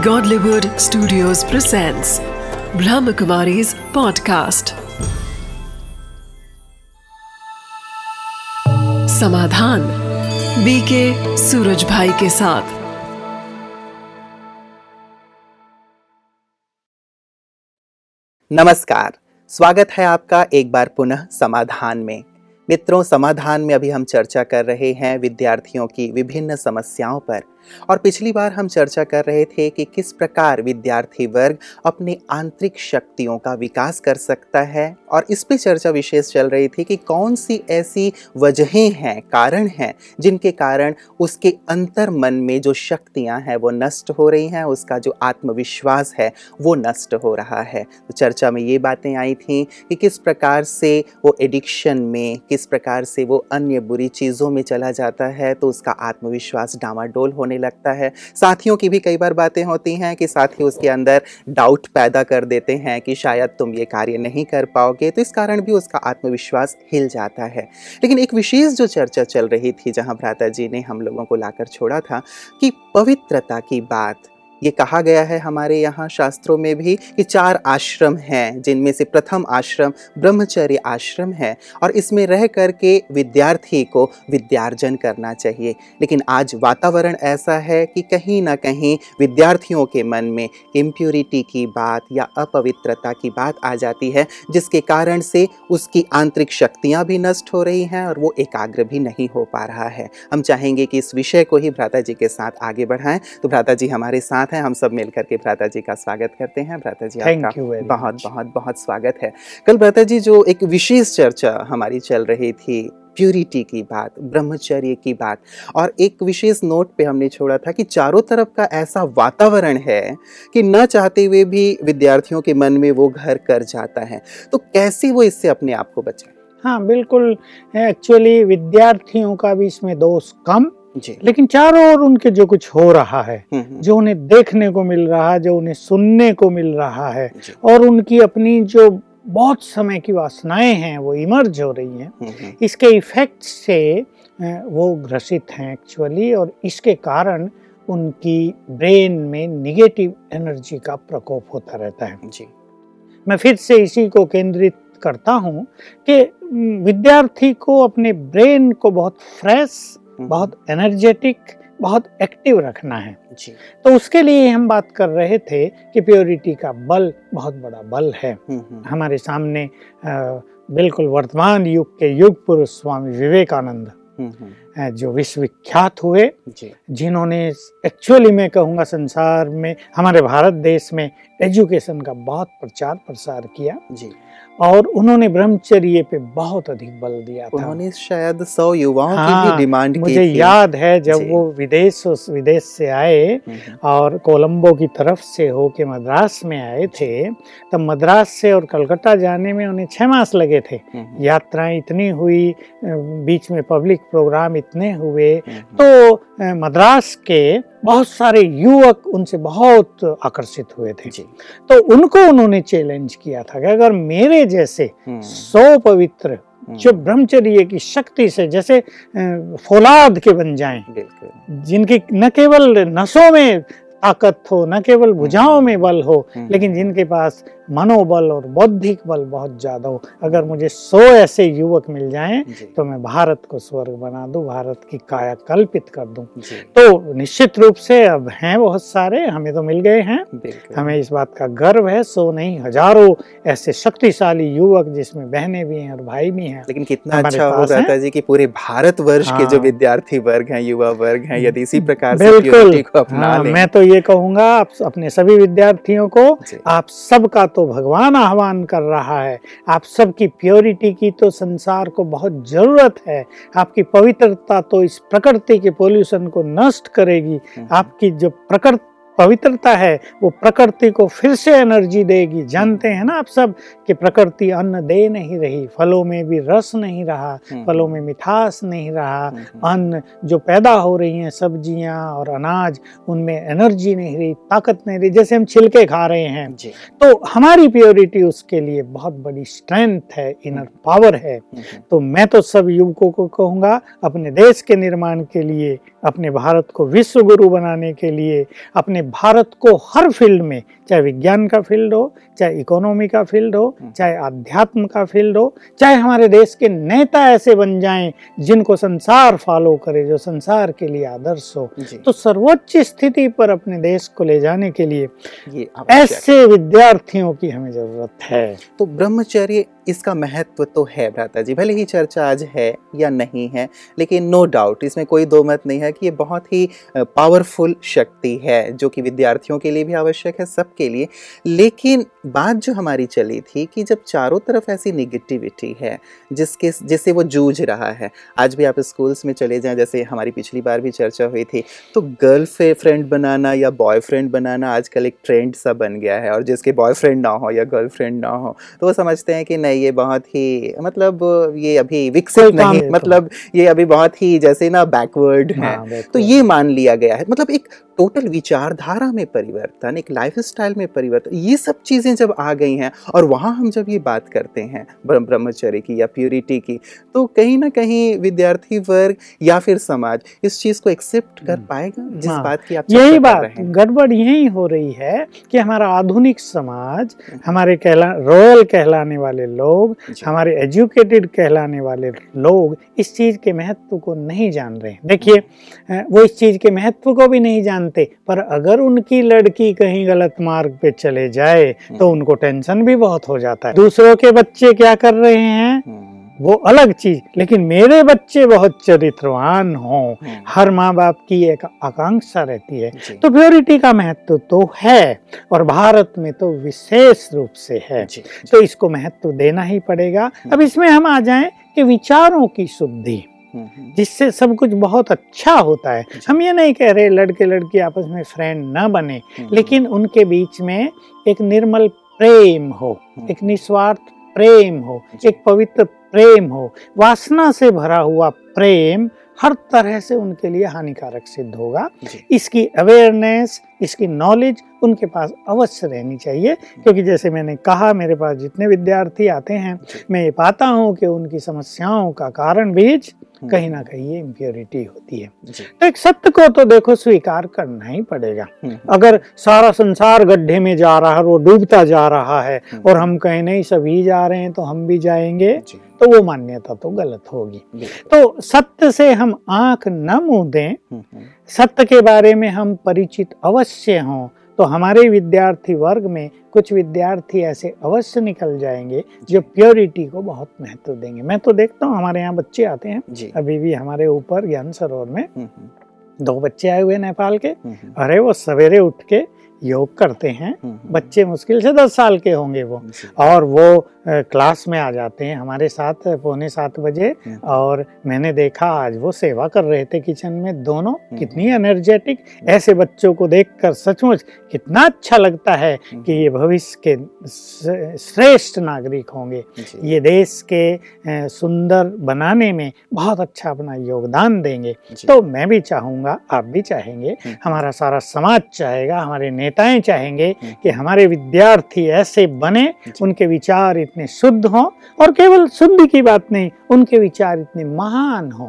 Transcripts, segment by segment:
Godlywood Studios presents Brahmakumari's podcast. Samadhan BK Suraj Bhai के साथ। नमस्कार, स्वागत है आपका एक बार पुनः समाधान में। मित्रों, समाधान में अभी हम चर्चा कर रहे हैं विद्यार्थियों की विभिन्न समस्याओं पर। और पिछली बार हम चर्चा कर रहे थे कि किस प्रकार विद्यार्थी वर्ग अपने आंतरिक शक्तियों का विकास कर सकता है और इस पे चर्चा विशेष चल रही थी कि कौन सी ऐसी वजहें हैं, कारण हैं, जिनके कारण उसके अंतर मन में जो शक्तियाँ हैं वो नष्ट हो रही हैं, उसका जो आत्मविश्वास है वो नष्ट हो रहा है। तो चर्चा में ये बातें आई थी कि किस प्रकार से वो एडिक्शन में, किस प्रकार से वो अन्य बुरी चीज़ों में चला जाता है तो उसका आत्मविश्वास डामाडोल होने लगता है। साथियों की भी कई बार बातें होती हैं कि साथी उसके अंदर डाउट पैदा कर देते हैं कि शायद तुम ये कार्य नहीं कर पाओगे तो इस कारण भी उसका आत्मविश्वास हिल जाता है। लेकिन एक विशेष जो चर्चा चल रही थी जहाँ भ्राता जी ने हम लोगों को लाकर छोड़ा था कि पवित्रता की बात ये कहा गया है हमारे यहाँ शास्त्रों में भी कि चार आश्रम हैं, जिनमें से प्रथम आश्रम ब्रह्मचर्य आश्रम है और इसमें रह करके विद्यार्थी को विद्यार्जन करना चाहिए। लेकिन आज वातावरण ऐसा है कि कहीं ना कहीं विद्यार्थियों के मन में इम्प्योरिटी की बात या अपवित्रता की बात आ जाती है, जिसके कारण से उसकी आंतरिक शक्तियाँ भी नष्ट हो रही हैं और वो एकाग्र भी नहीं हो पा रहा है। हम चाहेंगे कि इस विषय को ही भ्राता जी के साथ आगे बढ़ाएँ। तो भ्राता जी हमारे साथ साथ हैं। हम सब मिलकर के भ्राता जी का स्वागत करते हैं। भ्राता जी आपका बहुत बहुत बहुत स्वागत है। कल भ्राता जी जो एक विशेष चर्चा हमारी चल रही थी प्यूरिटी की बात ब्रह्मचर्य की बात और एक विशेष नोट पे हमने छोड़ा था कि चारों तरफ़ का ऐसा वातावरण है कि न चाहते हुए भी विद्यार्थियों के मन में वो घर कर जाता है। तो कैसे वो इससे अपने आप को बचाए? हाँ बिल्कुल। एक्चुअली विद्यार्थियों का भी इसमें दोष कम जी। लेकिन चारों ओर उनके जो कुछ हो रहा है हम्म, हम्म, जो उन्हें देखने को मिल रहा है जो उन्हें सुनने को मिल रहा है और उनकी अपनी जो बहुत समय की वासनाएँ हैं वो इमर्ज हो रही हैं हम्म, इसके इफ़ेक्ट से वो ग्रसित हैं एक्चुअली और इसके कारण उनकी ब्रेन में निगेटिव एनर्जी का प्रकोप होता रहता है। जी। मैं फिर से इसी को केंद्रित करता हूँ कि विद्यार्थी को अपने ब्रेन को बहुत फ्रेश बहुत एनर्जेटिक बहुत एक्टिव रखना है। जी। तो उसके लिए हम बात कर रहे थे कि प्योरिटी का बल बहुत बड़ा बल है। हम्म, हम्म, हमारे सामने आ, बिल्कुल वर्तमान युग के युग पुरुष स्वामी विवेकानंद। हम्म, हम्म, जो विश्वविख्यात हुए जिन्होंने एक्चुअली मैं कहूँगा संसार में हमारे भारत देश में एजुकेशन का बहुत प्रचार प्रसार किया जी। और उन्होंने ब्रह्मचर्य पे बहुत अधिक बल दिया था। उन्होंने शायद सौ युवाओं हाँ, की हाँ, भी डिमांड की मुझे। याद है जब वो विदेश उस विदेश से आए हम्म, हम्म, और कोलंबो की तरफ़ से होके मद्रास में आए थे तब मद्रास से और कलकत्ता जाने में उन्हें छह मास लगे थे। हम्म, यात्राएँ इतनी हुई बीच में पब्लिक प्रोग्राम इतने हुए। हम्म, तो मद्रास के बहुत सारे युवक उनसे बहुत आकर्षित हुए थे। जी। तो उनको उन्होंने चैलेंज किया था कि अगर मेरे जैसे हम्म, सौ पवित्र हम्म, जो ब्रह्मचर्य की शक्ति से जैसे फौलाद के बन जाएँ जिनकी न केवल नसों में ताकत हो न केवल भुजाओं में बल हो लेकिन जिनके पास मनोबल और बौद्धिक बल बहुत ज़्यादा हो। अगर मुझे सौ ऐसे युवक मिल जाएँ तो मैं भारत को स्वर्ग बना दूँ भारत की काया कल्पित कर दूँ। तो निश्चित रूप से अब हैं बहुत सारे हमें तो मिल गए हैं। हमें इस बात का गर्व है सो नहीं हज़ारों ऐसे शक्तिशाली युवक जिसमें बहनें भी हैं और भाई भी हैं लेकिन कितना अच्छा हो है। जाता जी कि पूरे भारत वर्ष के जो हाँ। विद्यार्थी वर्ग हैं युवा वर्ग हैं यदि इसी प्रकार से बिल्कुल। को अपना हाँ, मैं तो ये कहूँगा आप अपने सभी विद्यार्थियों को आप सबका तो भगवान आह्वान कर रहा है। आप सबकी प्योरिटी की तो संसार को बहुत ज़रूरत है। आपकी पवित्रता तो इस प्रकृति के पोल्यूशन को नष्ट करेगी। हम्म, आपकी जो प्रकृति पवित्रता है वो प्रकृति को फिर से एनर्जी देगी। जानते हैं ना आप सब कि प्रकृति अन्न दे नहीं रही फलों में भी रस नहीं रहा हम्म, फलों में मिठास नहीं रहा हम्म, हम्म, अन्न जो पैदा हो रही हैं सब्ज़ियाँ और अनाज उनमें एनर्जी नहीं रही ताकत नहीं रही जैसे हम छिलके खा रहे हैं। तो हमारी प्योरिटी उसके लिए बहुत बड़ी स्ट्रेंथ है इनर पावर है। हम्म, हम्म, तो मैं तो सब युवकों को कहूँगा अपने देश के निर्माण के लिए अपने भारत को विश्व गुरु बनाने के लिए अपने भारत को हर फ़ील्ड में चाहे विज्ञान का फ़ील्ड हो चाहे इकोनॉमी का फ़ील्ड हो हम्म। चाहे अध्यात्म का फ़ील्ड हो चाहे हमारे देश के नेता ऐसे बन जाएँ जिनको संसार फॉलो करे जो संसार के लिए आदर्श हो। तो सर्वोच्च स्थिति पर अपने देश को ले जाने के लिए ऐसे विद्यार्थियों की हमें ज़रूरत है। तो ब्रह्मचर्य इसका महत्व तो है भ्राता जी भले ही चर्चा आज है या नहीं है लेकिन नो डाउट इसमें कोई दो मत नहीं है कि ये बहुत ही पावरफुल शक्ति है जो कि विद्यार्थियों के लिए भी आवश्यक है सबके लिए। लेकिन बात जो हमारी चली थी कि जब चारों तरफ़ ऐसी निगेटिविटी है जिसके जिससे वो जूझ रहा है। आज भी आप स्कूल्स में चले जाएँ जैसे हमारी पिछली बार भी चर्चा हुई थी तो गर्ल फ्रेंड बनाना या बॉयफ्रेंड बनाना आजकल एक ट्रेंड सा बन गया है और जिसके बॉयफ्रेंड ना हो या गर्लफ्रेंड ना हो तो वो समझते हैं कि नहीं ये बहुत ही मतलब ये अभी विकसित नहीं। मतलब ये अभी बहुत ही जैसे ना बैकवर्ड है। हाँ, तो ये मान लिया गया है। मतलब एक टोटल विचारधारा में परिवर्तन एक लाइफ स्टाइल में परिवर्तन ये सब चीज़ें जब आ गई हैं और वहाँ हम जब ये बात करते हैं ब्रह्म ब्रह्मचर्य की या प्योरिटी की तो कहीं ना कहीं विद्यार्थी वर्ग या फिर समाज इस चीज़ को एक्सेप्ट कर हम्म। पाएगा जिस हाँ, बात की आप यही बात गड़बड़ यही हो रही है कि हमारा आधुनिक समाज हमारे कहला रॉयल कहलाने वाले लोग हमारे एजुकेटेड कहलाने वाले लोग इस चीज़ के महत्व को नहीं जान रहे हैं। देखिए वो इस चीज़ के महत्व को भी नहीं जानते पर अगर उनकी लड़की कहीं गलत मार्ग पे चले जाए तो उनको टेंशन भी बहुत हो जाता है। दूसरों के बच्चे क्या कर रहे हैं? हम्म, वो अलग चीज़ लेकिन मेरे बच्चे बहुत चरित्रवान हों। हम्म, हर माँ बाप की एक आकांक्षा रहती है। तो प्योरिटी का महत्व तो है और भारत में तो विशेष रूप से है। जी, जी, तो इसको महत्व देना ही पड़ेगा। अब इसमें हम आ जाएँ कि विचारों की शुद्धि। हम्म, हम्म, जिससे सब कुछ बहुत अच्छा होता है। हम ये नहीं कह रहे लड़के लड़की आपस में फ्रेंड न बने हम्म, लेकिन उनके बीच में एक निर्मल प्रेम हो हम्म। एक निस्वार्थ प्रेम हो एक पवित्र प्रेम हो वासना से भरा हुआ प्रेम हर तरह से उनके लिए हानिकारक सिद्ध होगा। इसकी अवेयरनेस इसकी नॉलेज उनके पास अवश्य रहनी चाहिए। क्योंकि जैसे मैंने कहा मेरे पास जितने विद्यार्थी आते हैं मैं ये पाता हूँ कि उनकी समस्याओं का कारण बीज हम्म, कहीं ना कहीं ये इम्प्योरिटी होती है। तो एक सत्य को तो देखो स्वीकार करना ही पड़ेगा। हम्म, अगर सारा संसार गड्ढे में जा रहा है वो डूबता जा रहा है हम्म। और हम कहीं नहीं सभी जा रहे हैं तो हम भी जाएँगे तो वो मान्यता तो गलत होगी। तो सत्य से हम आँख न मुँह दें सत्य के बारे में हम परिचित अवश्य हों तो हमारे विद्यार्थी वर्ग में कुछ विद्यार्थी ऐसे अवश्य निकल जाएँगे जो प्योरिटी को बहुत महत्व देंगे। मैं तो देखता हूँ हमारे यहाँ बच्चे आते हैं। अभी भी हमारे ऊपर ज्ञान सरोवर में हम्म, हम्म, दो बच्चे आए हुए नेपाल के। हम्म, अरे वो सवेरे उठ के योग करते हैं। हम्म, हम्म, बच्चे मुश्किल से दस साल के होंगे वो। और वो क्लास में आ जाते हैं हमारे साथ पौने सात बजे। हम्म, और मैंने देखा आज वो सेवा कर रहे थे किचन में। दोनों। कितनी एनर्जेटिक ऐसे बच्चों को देखकर सचमुच कितना अच्छा लगता है कि ये भविष्य के श्रेष्ठ नागरिक होंगे। ये देश के सुंदर बनाने में बहुत अच्छा अपना योगदान देंगे। तो मैं भी चाहूँगा आप भी चाहेंगे हमारा सारा समाज चाहेगा हमारे नेताएँ चाहेंगे कि हमारे विद्यार्थी ऐसे बने उनके विचार इतने शुद्ध हों और केवल शुद्ध की बात नहीं उनके विचार इतने महान हों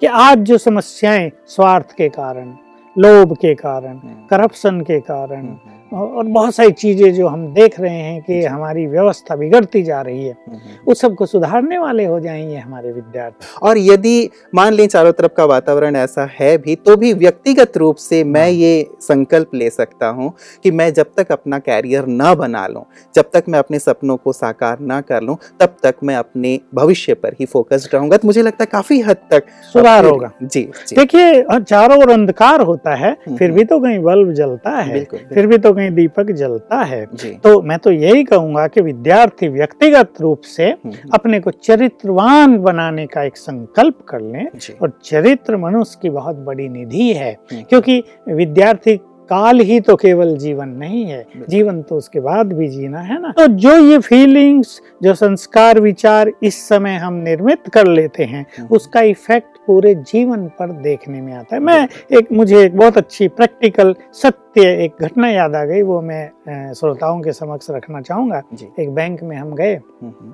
कि आज जो समस्याएँ स्वार्थ के कारण लोभ के कारण हम्म, करप्शन के कारण हम्म, और बहुत सारी चीज़ें जो हम देख रहे हैं कि हमारी व्यवस्था बिगड़ती जा रही है हम्म, हम्म। उस सबको सुधारने वाले हो जाएँगे हमारे विद्यार्थी। और यदि मान लें चारों तरफ़ का वातावरण ऐसा है भी तो भी व्यक्तिगत रूप से मैं हाँ। ये संकल्प ले सकता हूँ कि मैं जब तक अपना कैरियर ना बना लूँ जब तक मैं अपने सपनों को साकार ना कर लूँ तब तक मैं अपने भविष्य पर ही फोकस्ड रहूँगा। तो मुझे लगता है काफ़ी हद तक सुधार होगा। जी जी। देखिए चारों ओर अंधकार होता है हम्म, फिर भी तो कहीं बल्ब जलता है फिर भी तो कहीं दीपक जलता है तो मैं तो यही कहूँगा कि विद्यार्थी व्यक्तिगत रूप से हम्म, अपने को चरित्रवान बनाने का एक संकल्प कर लें और चरित्र मनुष्य की बहुत बड़ी निधि है हम्म, क्योंकि विद्यार्थी काल ही तो केवल जीवन नहीं है जीवन तो उसके बाद भी जीना है ना? तो जो ये फीलिंग्स जो संस्कार विचार इस समय हम निर्मित कर लेते हैं हम्म, उसका इफ़ेक्ट पूरे जीवन पर देखने में आता है। मैं एक मुझे एक बहुत अच्छी प्रैक्टिकल सत्य एक घटना याद आ गई वो मैं श्रोताओं के समक्ष रखना चाहूँगा। एक बैंक में हम गए। हम्म, हम्म,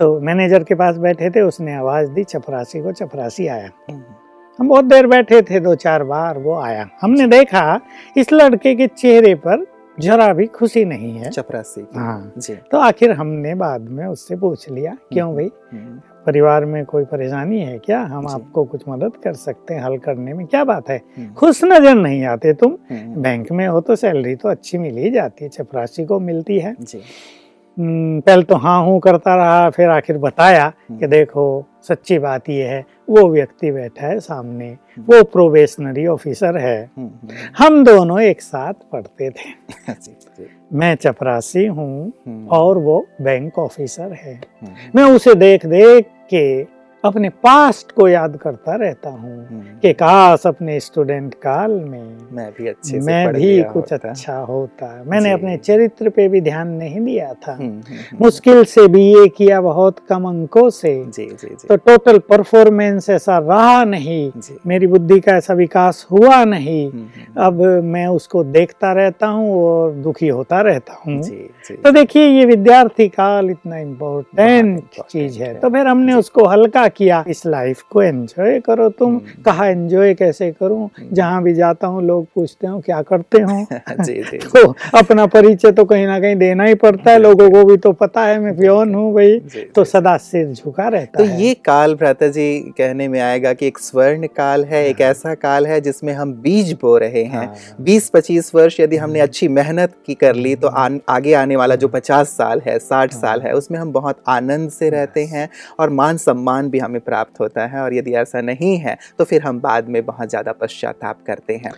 तो मैनेजर के पास बैठे थे उसने आवाज़ दी चपरासी को चपरासी आया। हम बहुत देर बैठे थे दो चार बार वो आया। हमने देखा इस लड़के के चेहरे पर जरा भी खुशी नहीं है। चपरासी हाँ। जी। तो आखिर हमने बाद में उससे पूछ लिया क्यों भाई? हम्म, परिवार में कोई परेशानी है क्या? हम आपको कुछ मदद कर सकते हैं हल करने में। क्या बात है? हम्म, खुश नज़र नहीं आते तुम। हम्म, बैंक में हो तो सैलरी तो अच्छी मिल ही जाती है चपरासी को मिलती है। जी। हम्म, पहले तो हाँ हूँ करता रहा फिर आखिर बताया कि हम्म, देखो सच्ची बात यह है वो व्यक्ति बैठा है सामने वो प्रोबेशनरी ऑफिसर है। हम्म, हम्म, हम दोनों एक साथ पढ़ते थे। मैं चपरासी हूँ हम्म, और वो बैंक ऑफिसर है। हम्म, मैं उसे देख देख के अपने पास्ट को याद करता रहता हूँ। हम्म, कि काश अपने स्टूडेंट काल में मैं भी अच्छे से मैं भी कुछ होता। अच्छा होता। मैंने अपने चरित्र पे भी ध्यान नहीं दिया था। हम्म, हम्म, मुश्किल से बीए किया बहुत कम अंकों से। जी जी जी। तो टोटल परफॉर्मेंस ऐसा रहा नहीं। मेरी बुद्धि का ऐसा विकास हुआ नहीं। अब मैं उसको देखता रहता हूँ और दुखी होता रहता हूँ। तो देखिए ये विद्यार्थी काल इतना इम्पोर्टेंट चीज़ है। तो फिर हमने उसको हल्का किया इस लाइफ को एंजॉय करो तुम। हम्म। कहा एंजॉय कैसे करूँ? हम्म। जहाँ भी जाता हूँ लोग पूछते हो क्या करते हो? जी जी तो अपना परिचय तो कहीं ना कहीं देना ही पड़ता है। लोगों को भी तो पता है मैं प्योन हूँ भाई। तो सदा सिर झुका रहता तो है। ये काल भ्राता जी कहने में आएगा कि एक स्वर्ण काल है एक हाँ। ऐसा काल है जिसमें हम बीज बो रहे हैं। हाँ। बीस पच्चीस वर्ष यदि हमने हम्म। अच्छी मेहनत की कर ली तो आगे आने वाला जो पचास साल है साठ साल है हाँ। उसमें हम बहुत आनंद से रहते हैं और मान सम्मान भी हमें प्राप्त होता है और यदि ऐसा नहीं है तो फिर हम बाद में बहुत ज़्यादा पश्चाताप करते हैं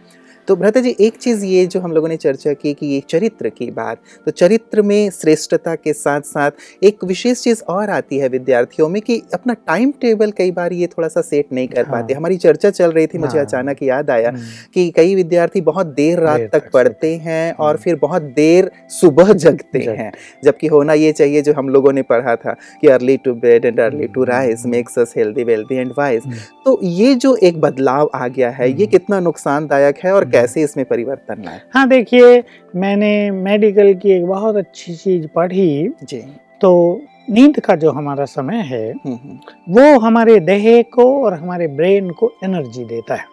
तो भ्राता जी एक चीज़ ये जो हम लोगों ने चर्चा की कि ये चरित्र की बात तो चरित्र में श्रेष्ठता के साथ साथ एक विशेष चीज़ और आती है विद्यार्थियों में कि अपना टाइम टेबल कई बार ये थोड़ा सा सेट नहीं कर हाँ। पाते हमारी चर्चा चल रही थी हाँ। मुझे हाँ। अचानक याद आया हम्म, कि कई विद्यार्थी बहुत देर रात देर तक तक पढ़ते हैं और हम्म। फिर बहुत देर सुबह जगते हैं जबकि होना ये चाहिए जो हम लोगों ने पढ़ा था कि early to bed and early to. Rise makes us healthy wealthy and wise. तो ये जो एक बदलाव आ गया है ये हम्म। कितना नुकसानदायक है और हम्म। कैसे इसमें परिवर्तन लाए? हाँ देखिए मैंने मेडिकल की एक बहुत अच्छी चीज़ पढ़ी। जी। तो नींद का जो हमारा समय है हम्म, हम्म, वो हमारे देह को और हमारे ब्रेन को एनर्जी देता है।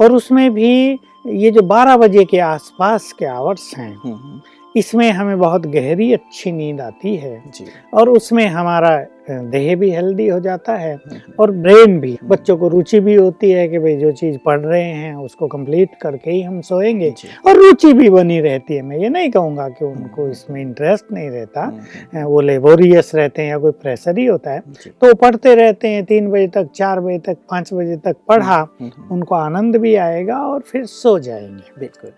और उसमें भी ये जो 12 बजे के आसपास के आवर्स हैं हम्म, इसमें हमें बहुत गहरी अच्छी नींद आती है जी। और उसमें हमारा देह भी हेल्दी हो जाता है हम्म, और ब्रेन भी। बच्चों को रुचि भी होती है कि भाई जो चीज़ पढ़ रहे हैं उसको कंप्लीट करके ही हम सोएँगे और रुचि भी बनी रहती है। मैं ये नहीं कहूँगा कि उनको इसमें इंटरेस्ट नहीं रहता। हम्म, हम्म, वो लेबोरियस रहते हैं या कोई प्रेशर ही होता है। तो पढ़ते रहते हैं तीन बजे तक चार बजे तक पाँच बजे तक पढ़ा हम्म, हम्म, उनको आनंद भी आएगा और फिर सो जाएँगे। बिल्कुल।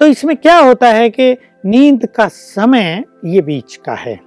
तो इसमें क्या होता है कि नींद का समय ये बीच का है।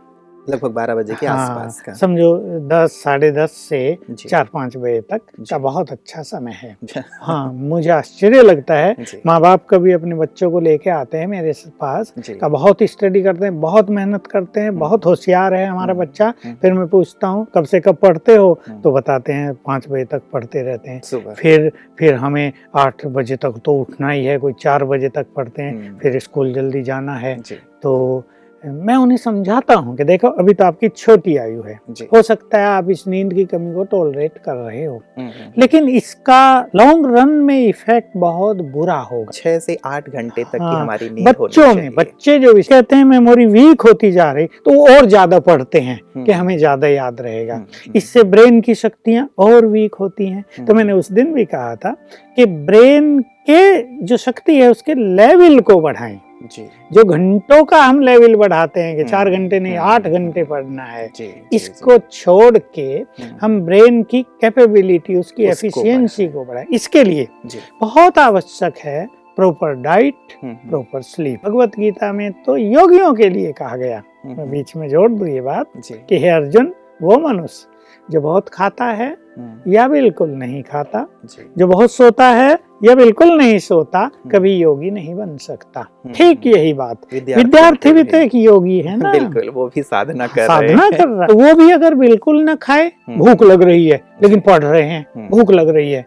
लगभग बारह बजे के हाँ, आसपास का। समझो दस साढ़े दस से चार पाँच बजे तक का बहुत अच्छा समय है। हाँ मुझे आश्चर्य लगता है माँ बाप कभी अपने बच्चों को लेके आते हैं मेरे पास का बहुत स्टडी करते हैं बहुत मेहनत करते हैं बहुत होशियार है हमारा हम्म, बच्चा। हम्म, फिर मैं पूछता हूँ कब से कब पढ़ते हो? हम्म, तो बताते हैं पाँच बजे तक पढ़ते रहते हैं। फिर फिर हमें आठ बजे तक तो उठना ही है कोई चार बजे तक पढ़ते हैं हम्म, फिर स्कूल जल्दी जाना है। तो मैं उन्हें समझाता हूँ कि देखो अभी तो आपकी छोटी आयु है। हो सकता है आप इस नींद की कमी को टॉलरेट कर रहे हो। हम्म, हम्म, लेकिन इसका लॉन्ग रन में इफ़ेक्ट बहुत बुरा होगा। छह से आठ घंटे तक की हाँ, हमारी नींद बच्चों में बच्चे जो कहते हैं मेमोरी वीक होती जा रही तो वो और ज़्यादा पढ़ते हैं हम्म, कि हमें ज़्यादा याद रहेगा। हम्म, हम्म, इससे ब्रेन की शक्तियाँ और वीक होती हैं। तो हम्म, मैंने उस दिन भी कहा था कि ब्रेन के जो शक्ति है उसके लेवल को बढ़ाएँ। जी। जो घंटों का हम लेवल बढ़ाते हैं कि चार हम्म, घंटे नहीं हम्म, आठ हम्म, घंटे पढ़ना है। जी जी, इसको छोड़ के हम ब्रेन की कैपेबिलिटी उसकी एफिशिएंसी को बढ़ाएँ। इसके लिए जी। बहुत आवश्यक है proper diet proper sleep Bhagavad Gita में तो योगियों के लिए कहा गया। मैं बीच में जोड़ दू ये बात जी। कि हे अर्जुन वो मनुष्य जो बहुत खाता है या बिल्कुल नहीं खाता जो बहुत सोता है या बिल्कुल नहीं सोता कभी योगी नहीं बन सकता। ठीक यही बात। विद्यार्थी भी तो एक योगी है ना। बिल्कुल वो भी साधना कर साधना कर रहा है। वो भी अगर बिल्कुल न खाए भूख लग रही है लेकिन पढ़ रहे हैं भूख लग रही है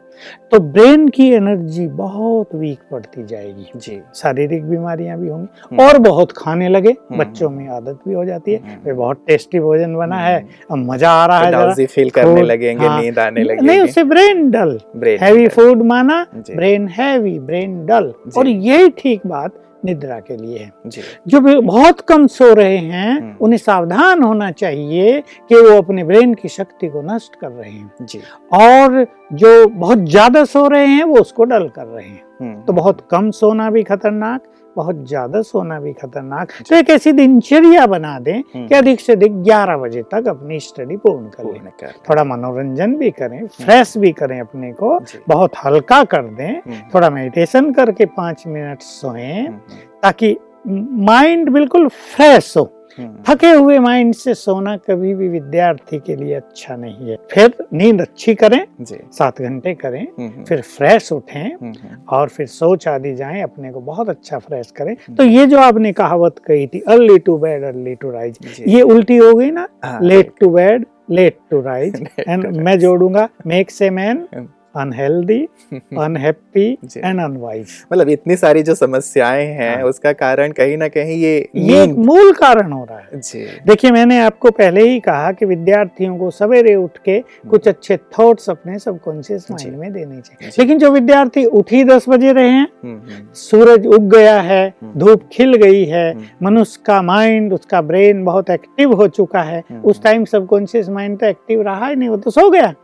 तो ब्रेन की एनर्जी बहुत वीक पड़ती जाएगी। जी। शारीरिक बीमारियाँ भी होंगी और बहुत खाने लगे बच्चों में आदत भी हो जाती है वे बहुत टेस्टी भोजन बना है अब मज़ा आ रहा है फील करने लगेंगे हाँ, नींद आने लगेगी। नहीं उससे ब्रेन डल हैवी फ़ूड माना ब्रेन हैवी ब्रेन डल। और यही ठीक बात निद्रा के लिए है। जो। बहुत कम सो रहे हैं उन्हें सावधान होना चाहिए कि वो अपने ब्रेन की शक्ति को नष्ट कर रहे हैं। जी। और जो बहुत ज़्यादा सो रहे हैं वो उसको डल कर रहे हैं। तो बहुत कम सोना भी खतरनाक बहुत ज़्यादा सोना भी खतरनाक। तो एक ऐसी दिनचर्या बना दें कि अधिक से अधिक 11 बजे तक अपनी स्टडी पूर्ण कर लें। थोड़ा मनोरंजन भी करें फ्रेश भी करें अपने को बहुत हल्का कर दें थोड़ा मेडिटेशन करके पाँच मिनट सोएँ ताकि माइंड बिल्कुल फ्रेश हो। हम्म। थके हुए माइंड से सोना कभी भी विद्यार्थी के लिए अच्छा नहीं है। फिर नींद अच्छी करें सात घंटे करें हम्म, हम्म। फिर फ्रेश उठें और फिर सोच आदि जाएँ अपने को बहुत अच्छा फ्रेश करें। तो ये जो आपने कहावत कही थी early to bed early to rise ये उल्टी हो गई ना? Late to bed late to rise and मैं जोड़ूँगा मेक से man unhealthy unhappy and unwise मतलब इतनी सारी जो समस्याएँ हैं हाँ. उसका कारण कहीं ना कहीं ये ये एक मूल कारण हो रहा है। जी। देखिए मैंने आपको पहले ही कहा कि विद्यार्थियों को सवेरे उठ के हम्म। कुछ अच्छे थॉट्स अपने सबकॉन्शियस माइंड में देने चाहिए। लेकिन जो विद्यार्थी उठ ही दस बजे रहे हैं हम्म, हम्म। सूरज उग गया है धूप खिल गई है मनुष्य का माइंड उसका ब्रेन बहुत एक्टिव हो चुका है। उस टाइम सबकॉन्शियस माइंड तो एक्टिव रहा ही नहीं वो तो सो गया।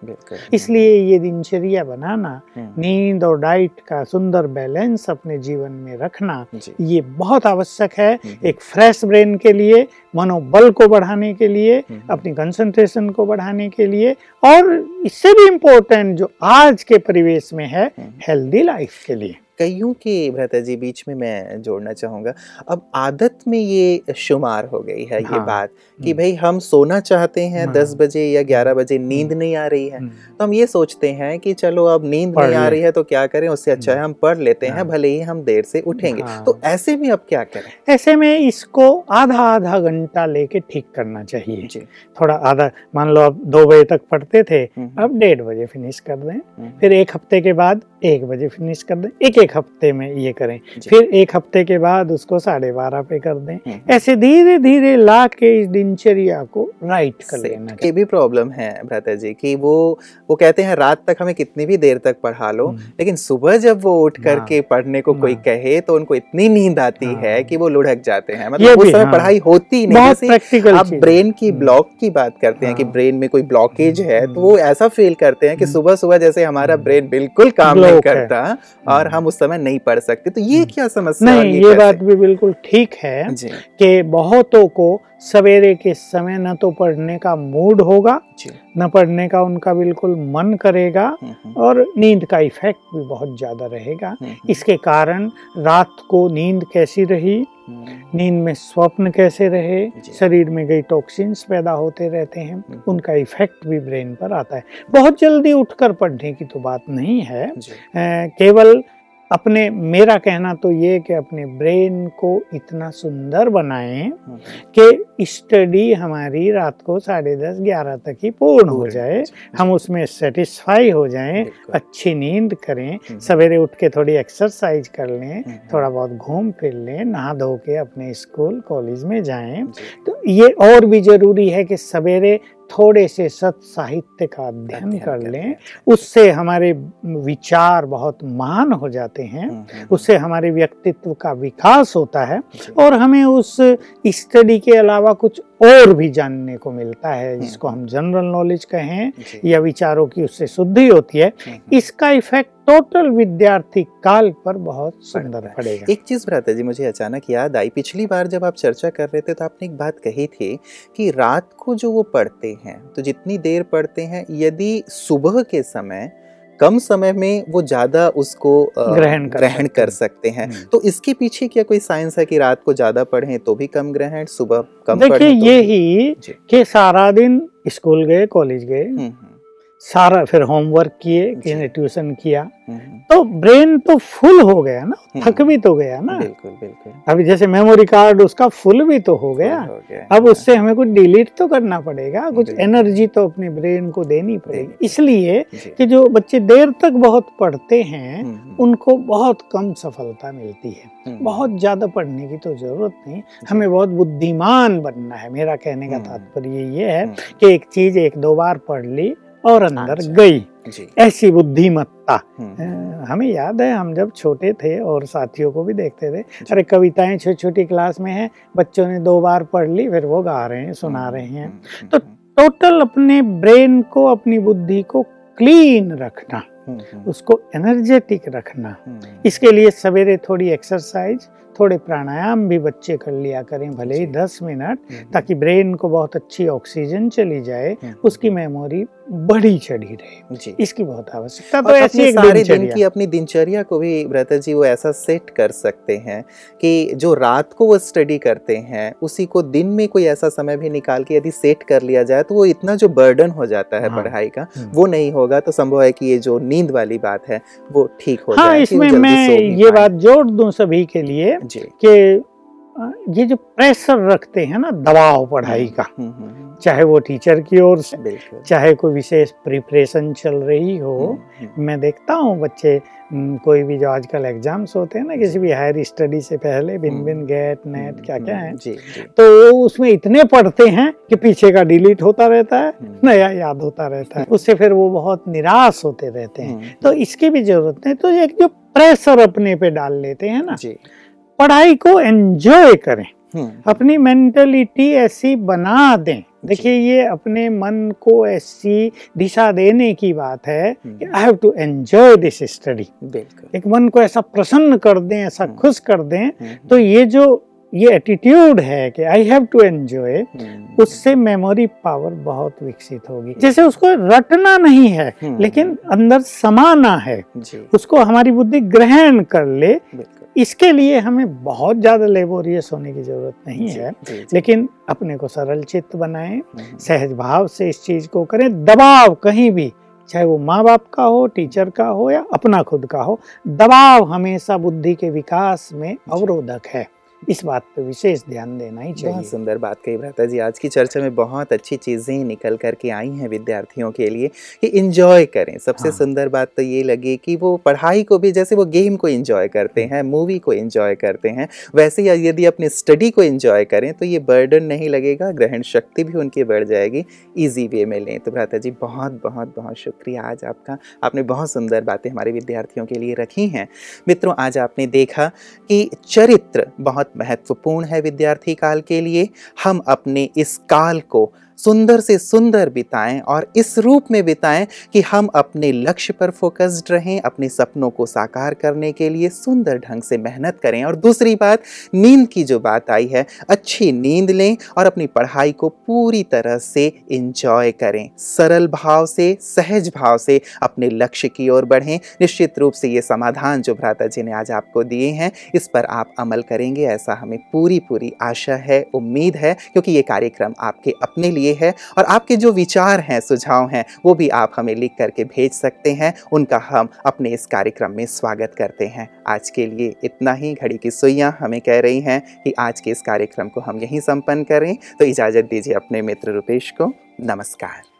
इसलिए ये दिनचर्या बनाना हम्म। नींद और डाइट का सुंदर बैलेंस अपने जीवन में रखना ये बहुत आवश्यक है हम्म। एक फ्रेश ब्रेन के लिए मनोबल को बढ़ाने के लिए हम्म। अपनी कंसंट्रेशन को बढ़ाने के लिए और इससे भी इम्पोर्टेंट जो आज के परिवेश में है हेल्दी लाइफ के लिए कईयों के भ्रता जी बीच में मैं जोड़ना चाहूँगा। अब आदत में ये शुमार हो गई है हाँ, ये बात कि हम्म। भाई हम सोना चाहते हैं हाँ, दस बजे या ग्यारह बजे हम्म। नींद नहीं आ रही है। हम्म। तो हम ये सोचते हैं कि चलो अब नींद नहीं आ रही है तो क्या करें उससे अच्छा है हम पढ़ लेते हैं हाँ। भले ही हम देर से उठेंगे। हाँ। तो ऐसे में अब क्या करें? ऐसे में इसको आधा आधा घंटा लेके ठीक करना चाहिए। थोड़ा आधा मान लो अब दो बजे तक पढ़ते थे अब डेढ़ बजे फिनिश कर दें। फिर एक हफ़्ते के बाद एक बजे फिनिश कर दें। एक एक हफ़्ते में ये करें। फिर एक हफ़्ते के बाद उसको साढ़े बारह पे कर दें। हम्म। ऐसे धीरे धीरे ला के इस दिनचर्या को राइट कर लेना ये भी प्रॉब्लम है भ्राता जी कि वो वो कहते हैं रात तक हमें कितनी भी देर तक पढ़ा लो हम्म। लेकिन सुबह जब वो उठ हाँ। करके पढ़ने को कोई हाँ। कहे तो उनको इतनी नींद आती हाँ। है। कि वो लुढ़क जाते हैं। मतलब उस समय पढ़ाई होती नहीं आप ब्रेन की ब्लॉक हम्म। की बात करते हैं कि ब्रेन में कोई ब्लॉकेज है तो वो ऐसा फील करते हैं कि सुबह सुबह जैसे हमारा ब्रेन बिल्कुल काम नहीं करता और हम उस समय नहीं पढ़ सकते। तो ये क्या समस्या नहीं ये, ये बात भी बिल्कुल ठीक है कि बहुतों को सवेरे के समय न तो पढ़ने का मूड होगा न पढ़ने का उनका बिल्कुल मन करेगा हम्म, हम्म। और नींद का इफ़ेक्ट भी बहुत ज़्यादा रहेगा। हम्म, इसके कारण रात को नींद कैसी रही? नींद में स्वप्न कैसे रहे? शरीर में गई टॉक्सिन्स पैदा होते रहते हैं उनका इफ़ेक्ट भी ब्रेन पर आता है। बहुत जल्दी उठकर पढ़ने की तो बात नहीं है। केवल अपने मेरा कहना तो ये कि अपने ब्रेन को इतना सुंदर बनाएँ हम्म। कि स्टडी हमारी रात को साढ़े दस ग्यारह तक ही पूर्ण हो जाए हम उसमें सेटिस्फाई हो जाएँ अच्छी नींद करें हम्म। सवेरे उठ के थोड़ी एक्सरसाइज कर लें हम्म। थोड़ा बहुत घूम फिर लें नहा धो के अपने स्कूल कॉलेज में जाएँ तो ये और भी ज़रूरी है कि सवेरे थोड़े से सत साहित्य का अध्ययन कर लें उससे हमारे विचार बहुत महान हो जाते हैं हम्म, हम्म, हम्म। उससे हमारे व्यक्तित्व का विकास होता है और हमें उस स्टडी के अलावा कुछ और भी जानने को मिलता है जिसको हम जनरल नॉलेज कहें या विचारों की उससे शुद्धि होती है इसका इफ़ेक्ट टोटल विद्यार्थी काल पर बहुत सुंदर पड़ेगा। एक चीज़ भ्राता जी मुझे अचानक याद आई पिछली बार जब आप चर्चा कर रहे थे तो आपने एक बात कही थी कि रात को जो वो पढ़ते हैं तो जितनी देर पढ़ते हैं यदि सुबह के समय कम समय में वो ज़्यादा उसको ग्रहण कर, ग्रहण कर सकते हैं। हम्म। तो इसके पीछे क्या कोई साइंस है कि रात को ज़्यादा पढ़ें तो भी कम ग्रहण सुबह कम देखिए तो ये ही कि सारा दिन स्कूल गए कॉलेज गए। हम्म, हम्म। सारा फिर होमवर्क किए किसी ट्यूशन किया। तो ब्रेन तो फुल हो गया ना हम्म। थक भी तो गया ना। बिल्कुल बिल्कुल। अभी जैसे मेमोरी कार्ड उसका फुल भी तो हो गया। हो गया अब उससे हमें कुछ डिलीट तो करना पड़ेगा कुछ एनर्जी तो अपने ब्रेन को देनी पड़ेगी। इसलिए कि जो बच्चे देर तक बहुत पढ़ते हैं हम्म, हम्म, उनको बहुत कम सफलता मिलती है। हम्म, बहुत ज़्यादा पढ़ने की तो ज़रूरत नहीं। हमें बहुत बुद्धिमान बनना है। मेरा कहने का हम्म। तात्पर्य ये है हम्म, कि एक चीज़ एक दो बार पढ़ ली और अंदर अच्छा। गई। ऐसी बुद्धिमत्ता। हम्म, हमें याद है हम जब छोटे थे और साथियों को भी देखते थे अरे कविताएँ छोटी छोटी क्लास में हैं बच्चों ने दो बार पढ़ ली फिर वो गा रहे हैं सुना रहे हैं। हम्म, तो टोटल अपने ब्रेन को अपनी बुद्धि को क्लीन रखना हम्म, हम्म, उसको एनर्जेटिक रखना। हम्म, इसके लिए सवेरे थोड़ी एक्सरसाइज थोड़े प्राणायाम भी बच्चे कर लिया करें भले ही दस मिनट हम्म, ताकि ब्रेन को बहुत अच्छी ऑक्सीजन चली जाए हम्म, उसकी मेमोरी बढ़ी चढ़ी रहे। इसकी बहुत आवश्यकता तो ऐसी एक सारे दिन की अपनी दिनचर्या को भी ब्रता जी वो ऐसा सेट कर सकते हैं कि जो रात को वो स्टडी करते हैं उसी को दिन में कोई ऐसा समय भी निकाल के यदि सेट कर लिया जाए तो वो इतना जो बर्डन हो जाता है हाँ। पढ़ाई का हम्म। वो नहीं होगा तो संभव है कि ये जो नींद वाली बात है वो ठीक हो हाँ जाए इसमें मैं ये बात जोड़ दूँ सभी के लिए जी। कि ये जो प्रेशर रखते हैं ना दबाव पढ़ाई का हम्म, हम्म, हम्म, चाहे वो टीचर की ओर से चाहे कोई विशेष प्रिपरेशन चल रही हो मैं देखता हूँ बच्चे कोई भी जो आजकल एग्ज़ाम्स होते हैं ना किसी भी हायर स्टडी से पहले बिन। बिन गेट नेट क्या क्या है जी जी। तो वो उसमें इतने पढ़ते हैं कि पीछे का डिलीट होता रहता है नया याद होता रहता है उससे फिर वो बहुत निराश होते रहते हैं। तो इसकी भी ज़रूरत नहीं तो एक जो प्रेशर अपने पे डाल लेते हैं ना जी। पढ़ाई को एंजॉय करें। हम्म, अपनी मेंटलिटी ऐसी बना दें। देखिए ये अपने मन को ऐसी दिशा देने की बात है कि I have to enjoy this study बिल्कुल। एक मन को ऐसा प्रसन्न कर दें ऐसा हम्म। खुश कर दें हम्म, तो ये जो ये एटीट्यूड है कि आई हैव टू एंजॉय उससे मेमोरी पावर बहुत विकसित होगी। जैसे उसको रटना नहीं है लेकिन अंदर समाना है उसको हमारी बुद्धि ग्रहण कर ले इसके लिए हमें बहुत ज़्यादा लेबोरियस होने की ज़रूरत नहीं है। जी, जी, लेकिन अपने को सरल चित्त बनाएँ हम्म, सहज भाव से इस चीज़ को करें। दबाव कहीं भी चाहे वो माँ बाप का हो टीचर का हो या अपना खुद का हो दबाव हमेशा बुद्धि के विकास में अवरोधक है। इस बात पे विशेष ध्यान देना ही बहुत चाहिए। सुंदर बात कही भ्राता जी। आज की चर्चा में बहुत अच्छी चीज़ें निकल करके आई हैं विद्यार्थियों के लिए कि इंजॉय करें। सबसे हाँ। सुंदर बात तो ये लगी कि वो पढ़ाई को भी जैसे वो गेम को इंजॉय करते हैं। मूवी को इंजॉय करते हैं वैसे ही यदि अपनी स्टडी को इंजॉय करें तो ये बर्डन नहीं लगेगा ग्रहण शक्ति भी उनकी बढ़ जाएगी ईजी वे में लें। तो भ्राता जी बहुत बहुत बहुत शुक्रिया आज आपका। आपने बहुत सुंदर बातें हमारे विद्यार्थियों के लिए रखी हैं। मित्रों आज आपने देखा कि चरित्र बहुत महत्वपूर्ण है विद्यार्थी काल के लिए हम अपने इस काल को सुंदर से सुंदर बिताएँ और इस रूप में बिताएँ कि हम अपने लक्ष्य पर फोकस्ड रहें, अपने सपनों को साकार करने के लिए सुंदर ढंग से मेहनत करें। और दूसरी बात, नींद की जो बात आई है, अच्छी नींद लें और अपनी पढ़ाई को पूरी तरह से इंजॉय करें। सरल भाव से, सहज भाव से अपने लक्ष्य की ओर बढ़ें। निश्चित रूप से ये समाधान जो भ्राता जी ने आज आपको दिए हैं, इस पर आप अमल करेंगे, ऐसा हमें पूरी पूरी आशा है, उम्मीद है, क्योंकि ये कार्यक्रम आपके अपने लिए है और आपके जो विचार हैं, सुझाव हैं, वो भी आप हमें लिख करके भेज सकते हैं। उनका हम अपने इस कार्यक्रम में स्वागत करते हैं। आज के लिए इतना ही। घड़ी की सुइयाँ हमें कह रही हैं कि आज के इस कार्यक्रम को हम यहीं संपन्न करें। तो इजाज़त दीजिए अपने मित्र रुपेश को। नमस्कार।